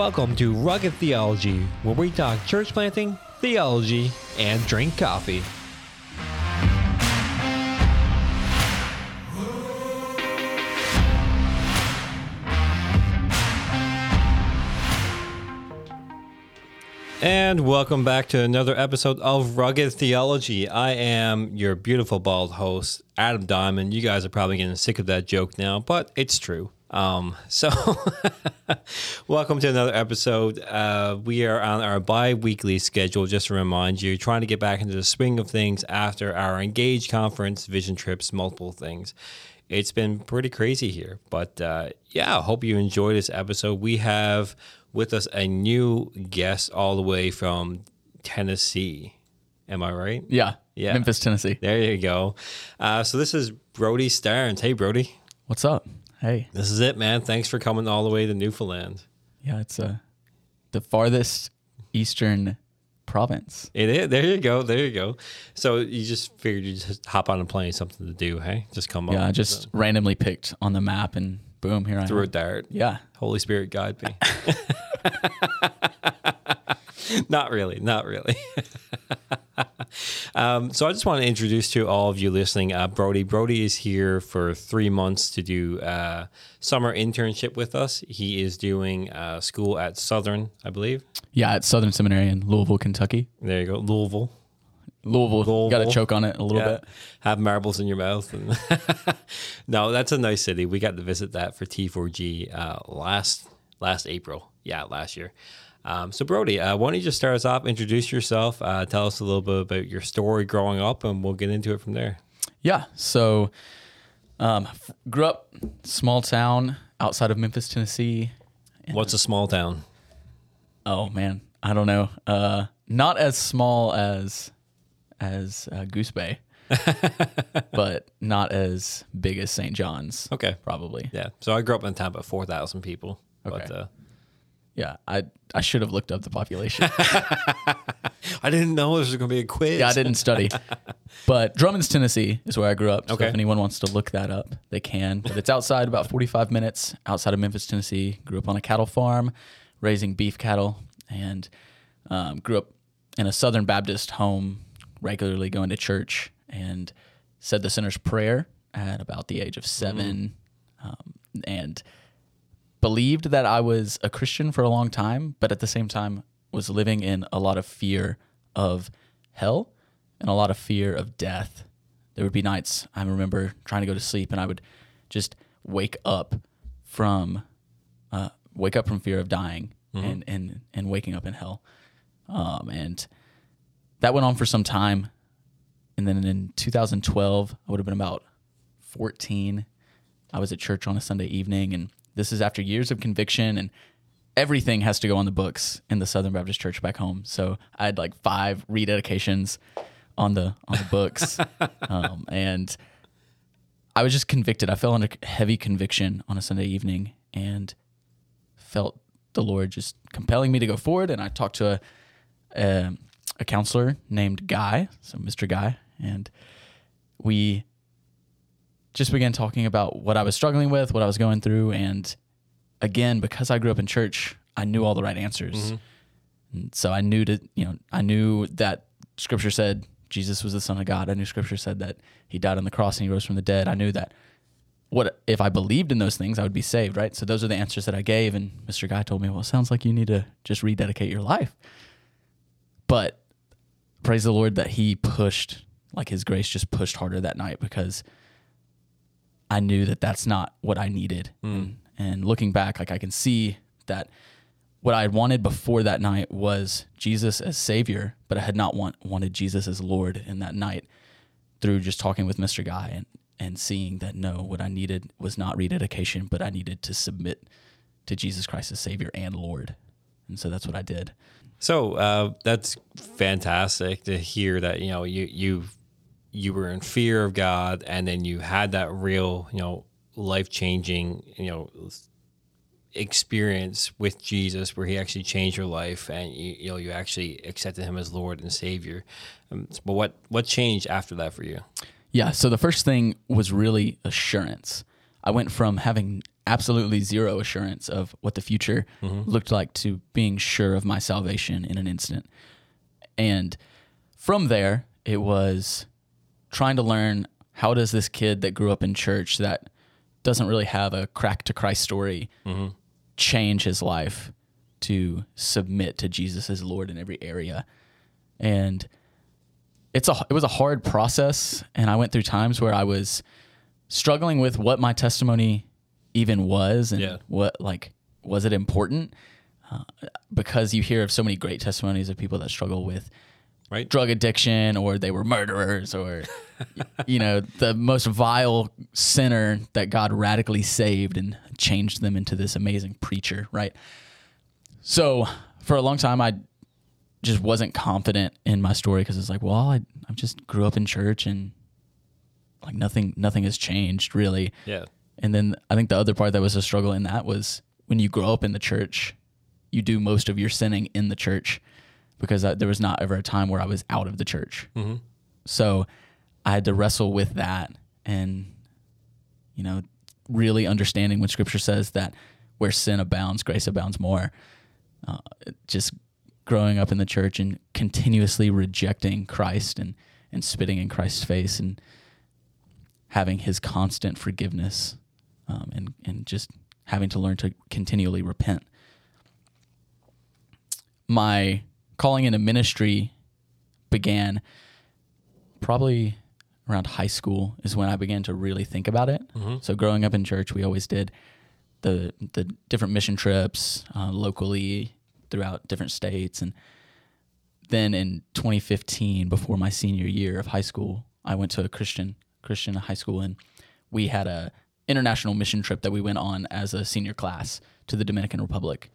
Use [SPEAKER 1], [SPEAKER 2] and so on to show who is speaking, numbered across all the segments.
[SPEAKER 1] Welcome to Rugged Theology, where we talk church planting, theology, and drink coffee. And welcome back to another episode of Rugged Theology. I am your beautiful bald host, Adam Diamond. You guys are probably getting sick of that joke now, but it's true. Um, so, welcome to another episode. Uh, we are on our bi weekly schedule, just to remind you, trying to get back into the swing of things after our Engage conference, vision trips, multiple things. It's been pretty crazy here, but uh, yeah, I hope you enjoy this episode. We have with us a new guest all the way from Tennessee. Am I right?
[SPEAKER 2] Yeah.
[SPEAKER 1] Yeah.
[SPEAKER 2] Memphis, Tennessee.
[SPEAKER 1] There you go. Uh, so this is Brodie Starnes. Hey, Brodie.
[SPEAKER 2] What's up? Hey.
[SPEAKER 1] This is it, man. Thanks for coming all the way to Newfoundland.
[SPEAKER 2] Yeah, it's uh, the farthest eastern province.
[SPEAKER 1] It is. There you go. There you go. So you just figured you just hop on a plane, something to do, hey? Just come up.
[SPEAKER 2] Yeah, I just randomly picked on the map and boom, here I
[SPEAKER 1] threw a dart.
[SPEAKER 2] Yeah.
[SPEAKER 1] Holy Spirit, guide me. not really, not really. um, so I just want to introduce to all of you listening, uh, Brodie. Brodie is here for three months to do uh, summer internship with us. He is doing uh, school at Southern, I believe.
[SPEAKER 2] Yeah, at Southern Seminary in Louisville, Kentucky.
[SPEAKER 1] There you go, Louisville.
[SPEAKER 2] Louisville, got to choke on it a little
[SPEAKER 1] Yeah.
[SPEAKER 2] bit.
[SPEAKER 1] Have marbles in your mouth. And no, that's a nice city. We got to visit that for T4G uh, last last April. Yeah, last year. Um, so Brodie, uh, why don't you just start us off? Introduce yourself. Uh, tell us a little bit about your story growing up, and we'll get into it from there.
[SPEAKER 2] Yeah. So, um, f- grew up small town outside of Memphis, Tennessee.
[SPEAKER 1] What's a small town?
[SPEAKER 2] Oh man, I don't know. Uh, not as small as as uh, Goose Bay, but not as big as St. John's.
[SPEAKER 1] Okay.
[SPEAKER 2] probably.
[SPEAKER 1] Yeah. So I grew up in a town about four thousand people. But
[SPEAKER 2] Okay.
[SPEAKER 1] uh,
[SPEAKER 2] Yeah, I I should have looked up the population.
[SPEAKER 1] I didn't know this was going to be a quiz.
[SPEAKER 2] yeah, I didn't study. But Drummonds, Tennessee is where I grew up. So
[SPEAKER 1] Okay.
[SPEAKER 2] if anyone wants to look that up, they can. But it's outside about 45 minutes outside of Memphis, Tennessee. Grew up on a cattle farm, raising beef cattle, and um, grew up in a Southern Baptist home, regularly going to church, and said the sinner's prayer at about the age of 7 um, and believed that I was a Christian for a long time, but at the same time was living in a lot of fear of hell and a lot of fear of death. There would be nights I remember trying to go to sleep and I would just wake up from uh, wake up from fear of dying and, and and waking up in hell. Um, and that went on for some time. And then in 2012, I would have been about 14. I was at church on a Sunday evening, and this is after years of conviction, and everything has to go on the books in the Southern Baptist Church back home. So I had like five rededications on the on the books, um, and I was just convicted. I fell under heavy conviction on a Sunday evening, and felt the Lord just compelling me to go forward. And I talked to a a, a counselor named Guy, so Mr. Guy, and we just began talking about what I was struggling with, what I was going through, and again, because I grew up in church, I knew all the right answers. Mm-hmm. And so I knew to, you know, I knew that Scripture said Jesus was the Son of God. I knew Scripture said that He died on the cross and He rose from the dead. I knew that what if I believed in those things, I would be saved, right? So those are the answers that I gave, and Mr. Guy told me, "Well, it sounds like you need to just rededicate your life." But praise the Lord that He pushed, like His grace just pushed harder that night because I knew that that's not what I needed. And, and looking back, like I can see that what I had wanted before that night was Jesus as Savior, but I had not want, wanted Jesus as Lord in that night through just talking with Mr. Guy and, and seeing that no, what I needed was not rededication, but I needed to submit to Jesus Christ as Savior and Lord. And so that's what I did.
[SPEAKER 1] So uh, that's fantastic to hear that you know you you you were in fear of God, and then you had that real you know life changing you know experience with Jesus, where He actually changed your life, and you, you know you actually accepted Him as Lord and Savior. Um, but what what changed after that for you?
[SPEAKER 2] Yeah. So the first thing was really assurance. I went from having absolutely zero assurance of what the future looked like to being sure of my salvation in an instant. And from there, it was trying to learn how does this kid that grew up in church that doesn't really have a crack to Christ story change his life to submit to Jesus as Lord in every area. And it's a it was a hard process and I went through times where I was struggling with what my testimony even was and
[SPEAKER 1] Yeah.
[SPEAKER 2] what like was it important uh, because you hear of so many great testimonies of people that struggle with
[SPEAKER 1] Right.
[SPEAKER 2] drug addiction or they were murderers or you know the most vile sinner that God radically saved and changed them into this amazing preacher right so for a long time I just wasn't confident in my story because it's like well I, I just grew up in church and like nothing nothing has changed really
[SPEAKER 1] Yeah.
[SPEAKER 2] and then I think the other part that was a struggle in that was when you grow up in the church, you do most of your sinning in the church because I, there was not ever a time where I was out of the church. So I had to wrestle with that and, you know, really understanding when scripture says that where sin abounds, grace abounds more. Uh, just growing up in the church and continuously rejecting Christ and, and spitting in Christ's face and having his constant forgiveness um, and, and just having to learn to continually repent. My calling into ministry began probably around high school is when I began to really think about it. So growing up in church, we always did the the different mission trips uh, locally throughout different states, and then in 2015, before my senior year of high school, I went to a Christian Christian high school, and we had a international mission trip that we went on as a senior class to the Dominican Republic,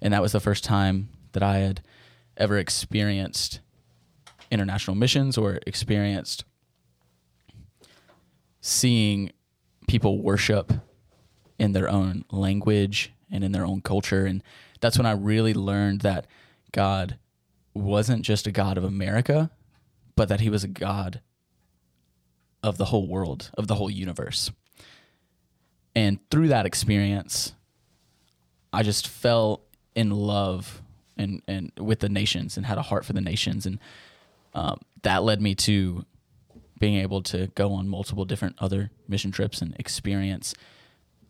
[SPEAKER 2] and that was the first time that I had ever experienced international missions or experienced seeing people worship in their own language and in their own culture. And that's when I really learned that God wasn't just a God of America, but that He was a God of the whole world, of the whole universe. And through that experience, I just fell in love and, and with the nations and had a heart for the nations. And um, that led me to being able to go on multiple different other mission trips and experience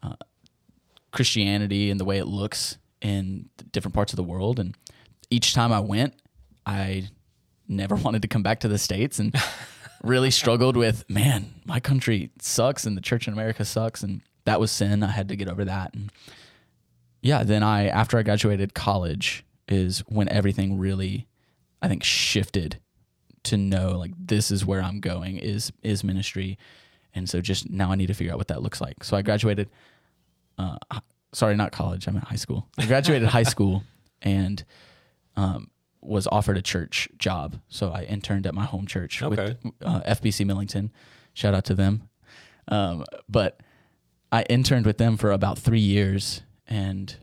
[SPEAKER 2] uh, Christianity and the way it looks in different parts of the world. And each time I went, I never wanted to come back to the States and really struggled with, man, my country sucks and the church in America sucks. And that was sin. I had to get over that. And yeah, then I, after I graduated college, is when everything really, I think, shifted to know like this is where I'm going is is ministry, and so just now I need to figure out what that looks like. So I graduated. Uh, sorry, not college. I'm in high school. I graduated high school and um, was offered a church job. So I interned at my home church
[SPEAKER 1] Okay.
[SPEAKER 2] with uh, FBC Millington. Shout out to them. Um, but I interned with them for about three years, and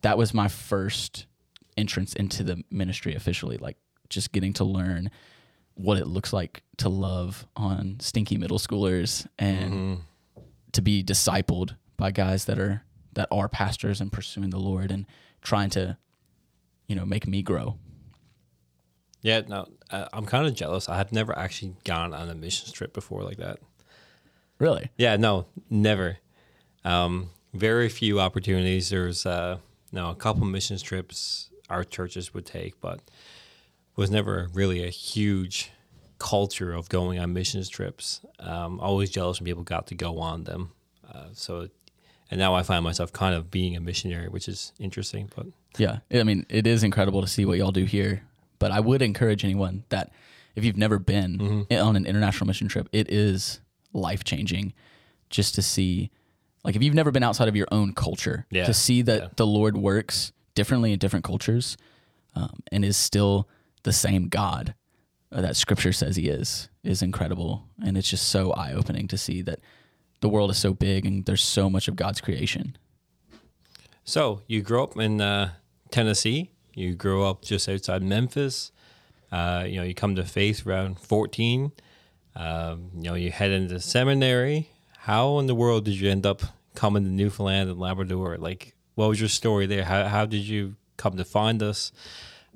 [SPEAKER 2] that was my first entrance into the ministry officially. Like just getting to learn what it looks like to love on stinky middle schoolers and to be discipled by guys that are that are pastors and pursuing the Lord and trying to, you know, make me grow.
[SPEAKER 1] Yeah, no, I'm kind of jealous. I had never actually gone on a mission trip before like that.
[SPEAKER 2] Really?
[SPEAKER 1] Yeah, no, never. Um, very few opportunities. There's uh, no a couple mission trips our churches would take, but was never really a huge culture of going on missions trips. Um, always jealous when people got to go on them. Uh, so, and now I find myself kind of being a missionary, which is interesting. But
[SPEAKER 2] Yeah. I mean, it is incredible to see what y'all do here. But I would encourage anyone that if you've never been on an international mission trip, it is life changing just to see, like, if you've never been outside of your own culture,
[SPEAKER 1] Yeah.
[SPEAKER 2] to see that
[SPEAKER 1] Yeah.
[SPEAKER 2] the Lord works differently in different cultures um, and is still the same God that scripture says he is, is incredible. And it's just so eye opening to see that the world is so big and there's so much of God's creation.
[SPEAKER 1] So you grew up in uh, Tennessee. You grew up just outside Memphis. Uh, you know, you come to faith around 14. Um, you know, you head into seminary. How in the world did you end up coming to Newfoundland and Labrador? Like, what was your story there? How how did you come to find us?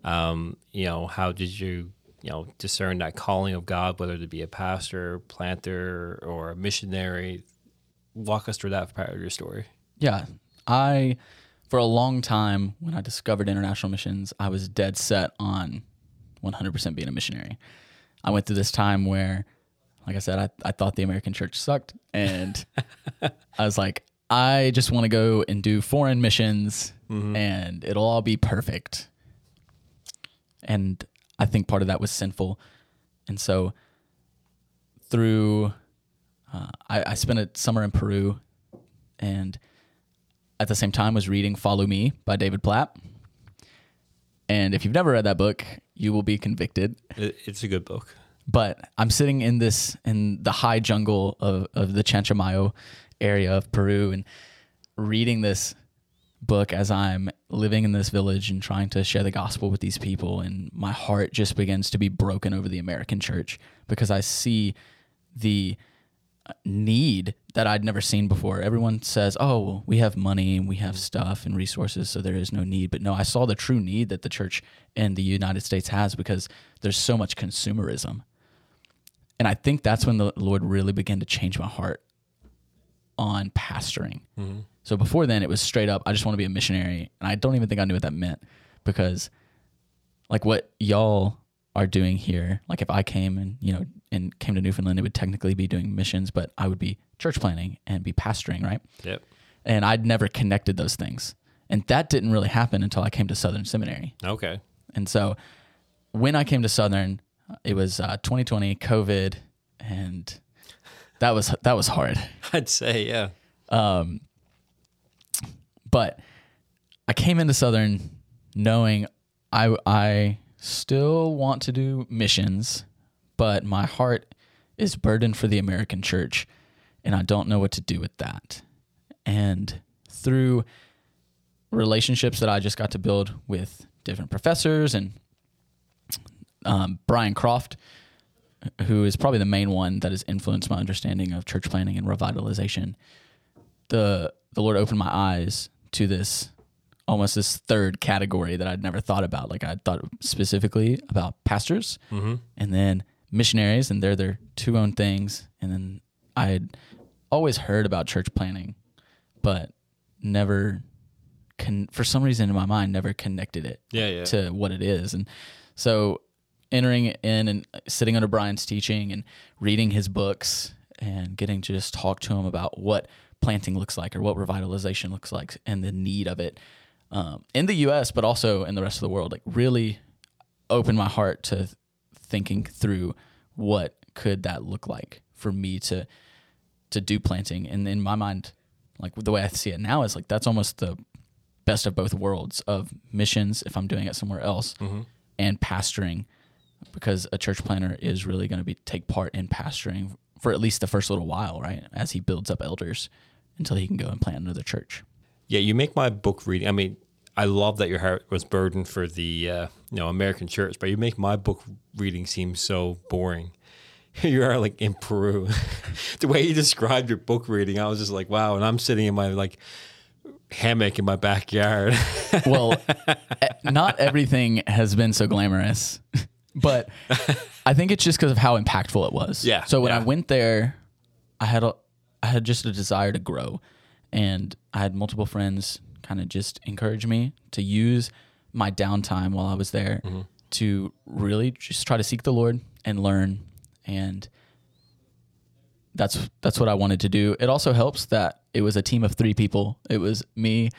[SPEAKER 1] Um, you know, how did you you know discern that calling of God, whether to be a pastor, planter, or a missionary? Walk us through that part of your story.
[SPEAKER 2] Yeah. I, for a long time, when I discovered international missions, I was dead set on 100% being a missionary. I went through this time where, like I said, I, I thought the American church sucked. And I was like, I just want to go and do foreign missions and it'll all be perfect. And I think part of that was sinful. And so through, uh, I, I spent a summer in Peru and at the same time was reading Follow Me by David Platt. And if you've never read that book, you will be convicted.
[SPEAKER 1] It's a good book.
[SPEAKER 2] But I'm sitting in this in the high jungle of, of the Chanchamayo area of Peru and reading this book as I'm living in this village and trying to share the gospel with these people and my heart just begins to be broken over the American church because I see the need that I'd never seen before. Everyone says, "Oh, well, we have money and we have stuff and resources, so there is no need." But no, I saw the true need that the church in the United States has because there's so much consumerism. And I think that's when the Lord really began to change my heart on pastoring. So before then, it was straight up, I just want to be a missionary. And I don't even think I knew what that meant because, like, what y'all are doing here, like, if I came and, you know, and came to Newfoundland, it would technically be doing missions, but I would be church planting and be pastoring, right?
[SPEAKER 1] Yep.
[SPEAKER 2] And I'd never connected those things. And that didn't really happen until I came to Southern Seminary.
[SPEAKER 1] Okay.
[SPEAKER 2] And so when I came to Southern, it was uh, 2020, COVID, and that was that was hard.
[SPEAKER 1] I'd say, yeah.
[SPEAKER 2] But I came into Southern knowing I I still want to do missions, but my heart is burdened for the American church, and I don't know what to do with that. And through relationships that I just got to build with different professors and um, Brian Croft, who is probably the main one that has influenced my understanding of church planting and revitalization. The the Lord opened my eyes to this almost this third category that I'd never thought about. Like I thought specifically about pastors mm-hmm. and then missionaries, and they're their two own things. And then I had always heard about church planting, but never con- for some reason in my mind never connected it
[SPEAKER 1] Yeah, yeah.
[SPEAKER 2] to what it is. And so entering in and sitting under Brian's teaching and reading his books and getting to just talk to him about what planting looks like or what revitalization looks like and the need of it um, in the US, but also in the rest of the world, like really opened my heart to thinking through what could that look like for me to to do planting. And in my mind, like the way I see it now is like that's almost the best of both worlds of missions if I'm doing it somewhere else and pastoring because a church planter is really going to be take part in pastoring for at least the first little while, right? As he builds up elders until he can go and plant another church.
[SPEAKER 1] Yeah, you make my book reading. I mean, I love that your heart was burdened for the uh, you know American church, but you make my book reading seem so boring. You are like in Peru. the way you described your book reading, I was just like, wow. And I'm sitting in my like hammock in my backyard.
[SPEAKER 2] Well, not everything has been so glamorous, but I think it's just because of how impactful it was.
[SPEAKER 1] Yeah,
[SPEAKER 2] So when I went there, I had a, I had just a desire to grow, and I had multiple friends kind of just encourage me to use my downtime while I was there
[SPEAKER 1] Mm-hmm.
[SPEAKER 2] to really just try to seek the Lord and learn, and that's that's what I wanted to do. It also helps that it was a team of three people. It was me,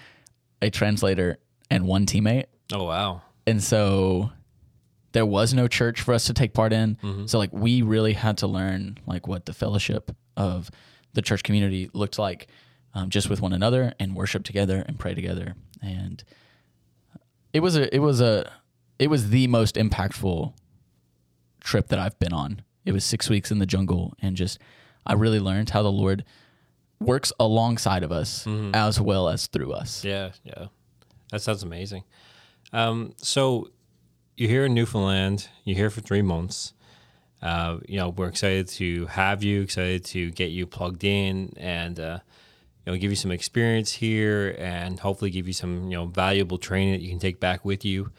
[SPEAKER 2] a translator, and one teammate.
[SPEAKER 1] oh wow.
[SPEAKER 2] And so there was no church for us to take part in. So like we really had to learn like what the fellowship of the church community looked like um, just with one another and worship together and pray together. And it was a it was a it was the most impactful trip that I've been on. It was 6 weeks in the jungle and just I really learned how the Lord works alongside of us as well as through us.
[SPEAKER 1] Yeah, yeah. That sounds amazing. Um, so you're here in Newfoundland. You're here for three months. Uh, you know, we're excited to have you, excited to get you plugged in, and uh, you know, give you some experience here and hopefully give you some, you know, valuable training that you can take back with you.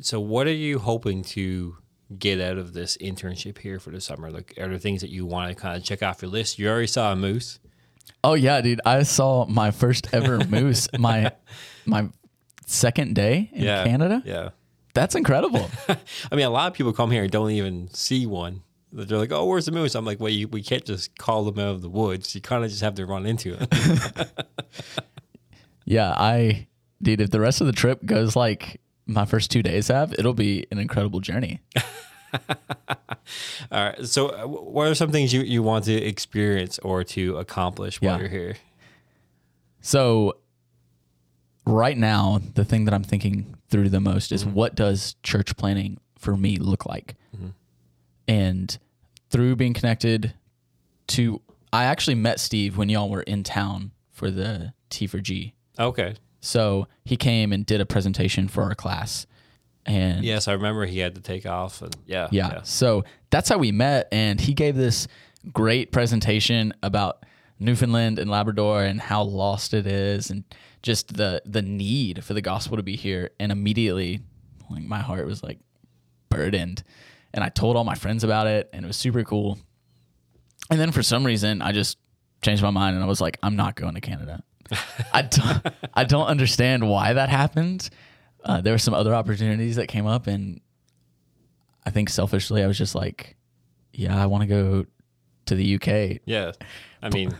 [SPEAKER 1] So, what are you hoping to get out of this internship here for the summer? Like, are there things that you want to kind of check off your list? You already saw a moose.
[SPEAKER 2] Oh yeah, dude! I saw my first ever moose. My my second day in
[SPEAKER 1] Yeah.
[SPEAKER 2] Canada.
[SPEAKER 1] Yeah.
[SPEAKER 2] That's incredible.
[SPEAKER 1] I mean, a lot of people come here and don't even see one. They're like, "Oh, where's the moose?" I'm like, "Well, you, we can't just call them out of the woods. You kind of just have to run into it."
[SPEAKER 2] yeah, I dude. If the rest of the trip goes like my first two days have, it'll be an incredible journey.
[SPEAKER 1] All right. So, uh, what are some things you, you want to experience or to accomplish while
[SPEAKER 2] Yeah.
[SPEAKER 1] you're here?
[SPEAKER 2] So right now, the thing that I'm thinking through the most is mm-hmm. what does church planting for me look like? Mm-hmm. And through being connected to, I actually met Steve when y'all were in town for the T for G.
[SPEAKER 1] Okay.
[SPEAKER 2] So he came and did a presentation for our class. And
[SPEAKER 1] Yes, I remember he had to take off, and yeah,
[SPEAKER 2] yeah. So that's how we met. And he gave this great presentation about Newfoundland and Labrador and how lost it is and just the the need for the gospel to be here. And immediately like my heart was like burdened. And I told all my friends about it and it was super cool. And then for some reason I just changed my mind and I was like, I'm not going to Canada. I don't I don't understand why that happened. Uh, there were some other opportunities that came up and I think selfishly, I was just like, yeah, I want to go to the UK,
[SPEAKER 1] yeah. I mean,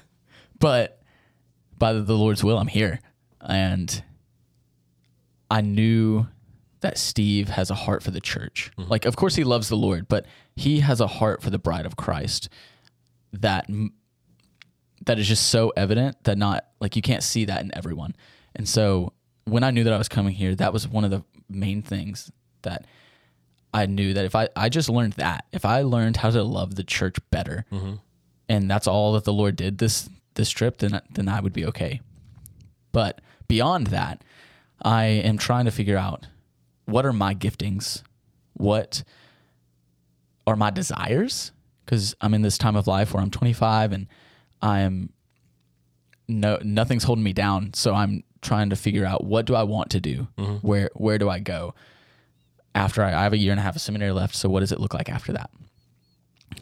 [SPEAKER 2] but by the Lord's will, I'm here. And I knew that Steve has a heart for the church. Mm-hmm. Like, of course, he loves the Lord, but he has a heart for the bride of Christ that that is just so evident that not like you can't see that in everyone. And so when I knew that I was coming here, that was one of the main things that I knew that if I I just learned that if I learned how to love the church better, mm-hmm. and that's all that the Lord did this this trip, then then I would be okay. But beyond that, I am trying to figure out what are my giftings, what are my desires, because I'm in this time of life where I'm 25 and I am no nothing's holding me down. So I'm trying to figure out what do I want to do, mm-hmm. where where do I go after I, I have a year and a half of seminary left. So what does it look like after that?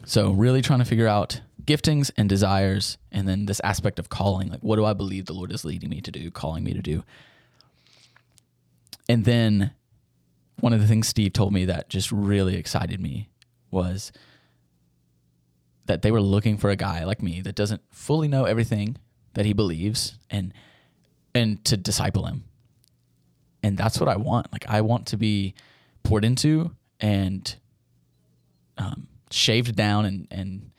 [SPEAKER 2] So really trying to figure out giftings and desires, and then this aspect of calling. Like, what do I believe the Lord is leading me to do, calling me to do? And then one of the things Steve told me that just really excited me was that they were looking for a guy like me that doesn't fully know everything that he believes and and to disciple him. And that's what I want. Like I want to be poured into and um, shaved down and and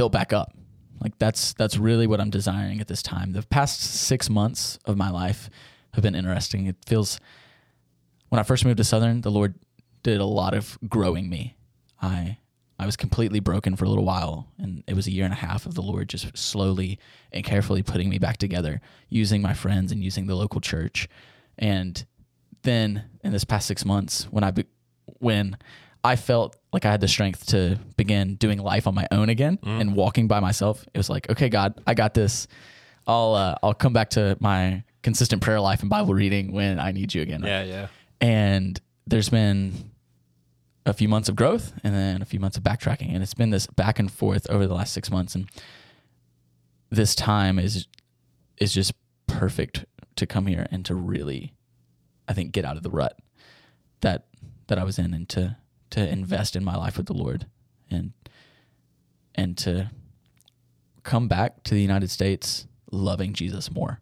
[SPEAKER 2] built back up. Like that's that's really what I'm desiring at this time. The past six months of my life have been interesting. It feels when I first moved to Southern, the Lord did a lot of growing me. I I was completely broken for a little while, and it was a year and a half of the Lord just slowly and carefully putting me back together, using my friends and using the local church. And then in this past six months, when I when I felt like I had the strength to begin doing life on my own again and walking by myself, it was like, okay, God, I got this. I'll uh, I'll come back to my consistent prayer life and Bible reading when I need you again.
[SPEAKER 1] yeah, yeah.
[SPEAKER 2] And there's been a few months of growth and then a few months of backtracking. And it's been this back and forth over the last six months. And this time is is just perfect to come here and to really, I think, get out of the rut that that I was in and to to invest in my life with the Lord and and to come back to the United States loving Jesus more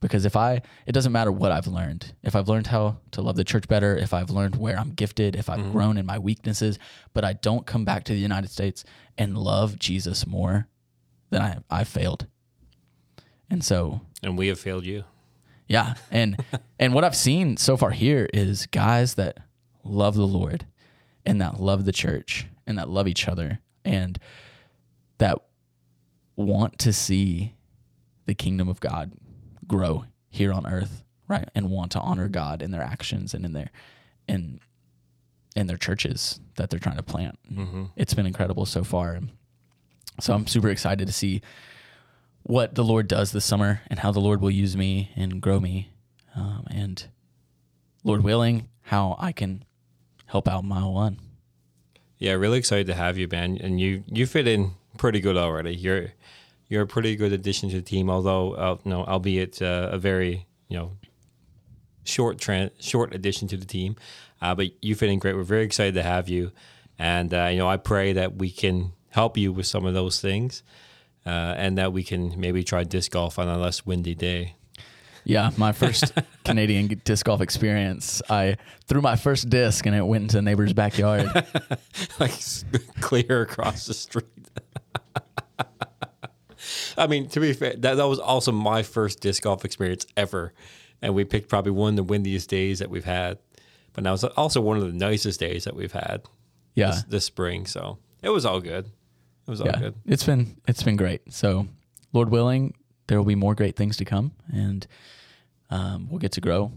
[SPEAKER 2] because if I, it doesn't matter what I've learned. If I've learned how to love the church better, if I've learned where I'm gifted, if I've mm-hmm. grown in my weaknesses, but I don't come back to the United States and love Jesus more, then I, I failed. And so,
[SPEAKER 1] And we have failed you.
[SPEAKER 2] yeah. And, and what I've seen so far here is guys that love the Lord and that love the church and that love each other and that want to see the kingdom of God grow here on earth, right? And want to honor God in their actions and in their in in their churches that they're trying to plant. It's been incredible so far. So I'm super excited to see what the Lord does this summer and how the Lord will use me and grow me, um, and Lord willing, how I can help out Mile One.
[SPEAKER 1] Yeah, really excited to have you, Ben. And you you fit in pretty good already. You're you're a pretty good addition to the team, although uh, no, albeit uh, a very you know short tran short addition to the team. Uh, but you fit in great. We're very excited to have you, and uh, you know I pray that we can help you with some of those things, uh, and that we can maybe try disc golf on a less windy day.
[SPEAKER 2] Yeah, my first Canadian disc golf experience. I threw my first disc and it went into a neighbor's backyard.
[SPEAKER 1] like clear across the street. I mean, to be fair, that, that was also my first disc golf experience ever. And we picked probably one of the windiest days that we've had. But now it's also one of the nicest days that we've had
[SPEAKER 2] Yeah.
[SPEAKER 1] this, this spring. So it was all good. It was all
[SPEAKER 2] yeah,
[SPEAKER 1] good.
[SPEAKER 2] it's been it's been great. So, Lord willing, there will be more great things to come, and um, we'll get to grow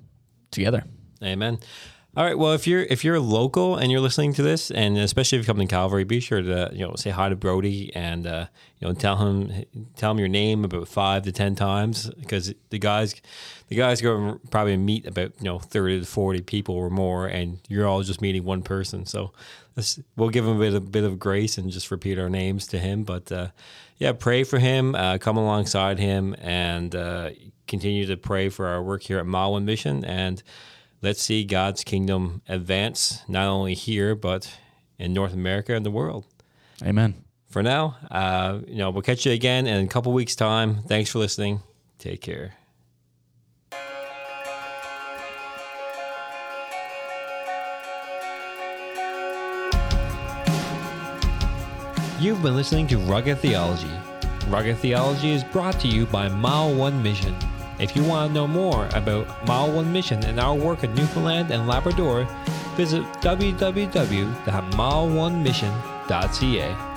[SPEAKER 2] together.
[SPEAKER 1] Amen. All right. Well, if you're if you're local and you're listening to this, and especially if you come to Calvary, be sure to you know say hi to Brodie and uh, you know tell him tell him your name about five to ten times because the guys the guys go probably meet about you know thirty to forty people or more, and you're all just meeting one person. So we'll give him a bit of bit of grace and just repeat our names to him. But uh, yeah, pray for him, uh, come alongside him, and uh, continue to pray for our work here at Mile One Mission and let's see God's kingdom advance not only here but in North America and the world.
[SPEAKER 2] Amen.
[SPEAKER 1] For now, uh, you know, we'll catch you again in a couple weeks' time. Thanks for listening. Take care. You've been listening to Rugged Theology. Rugged Theology is brought to you by Mile One Mission. If you want to know more about Mile One Mission and our work in Newfoundland and Labrador, visit www.mileonemission.ca.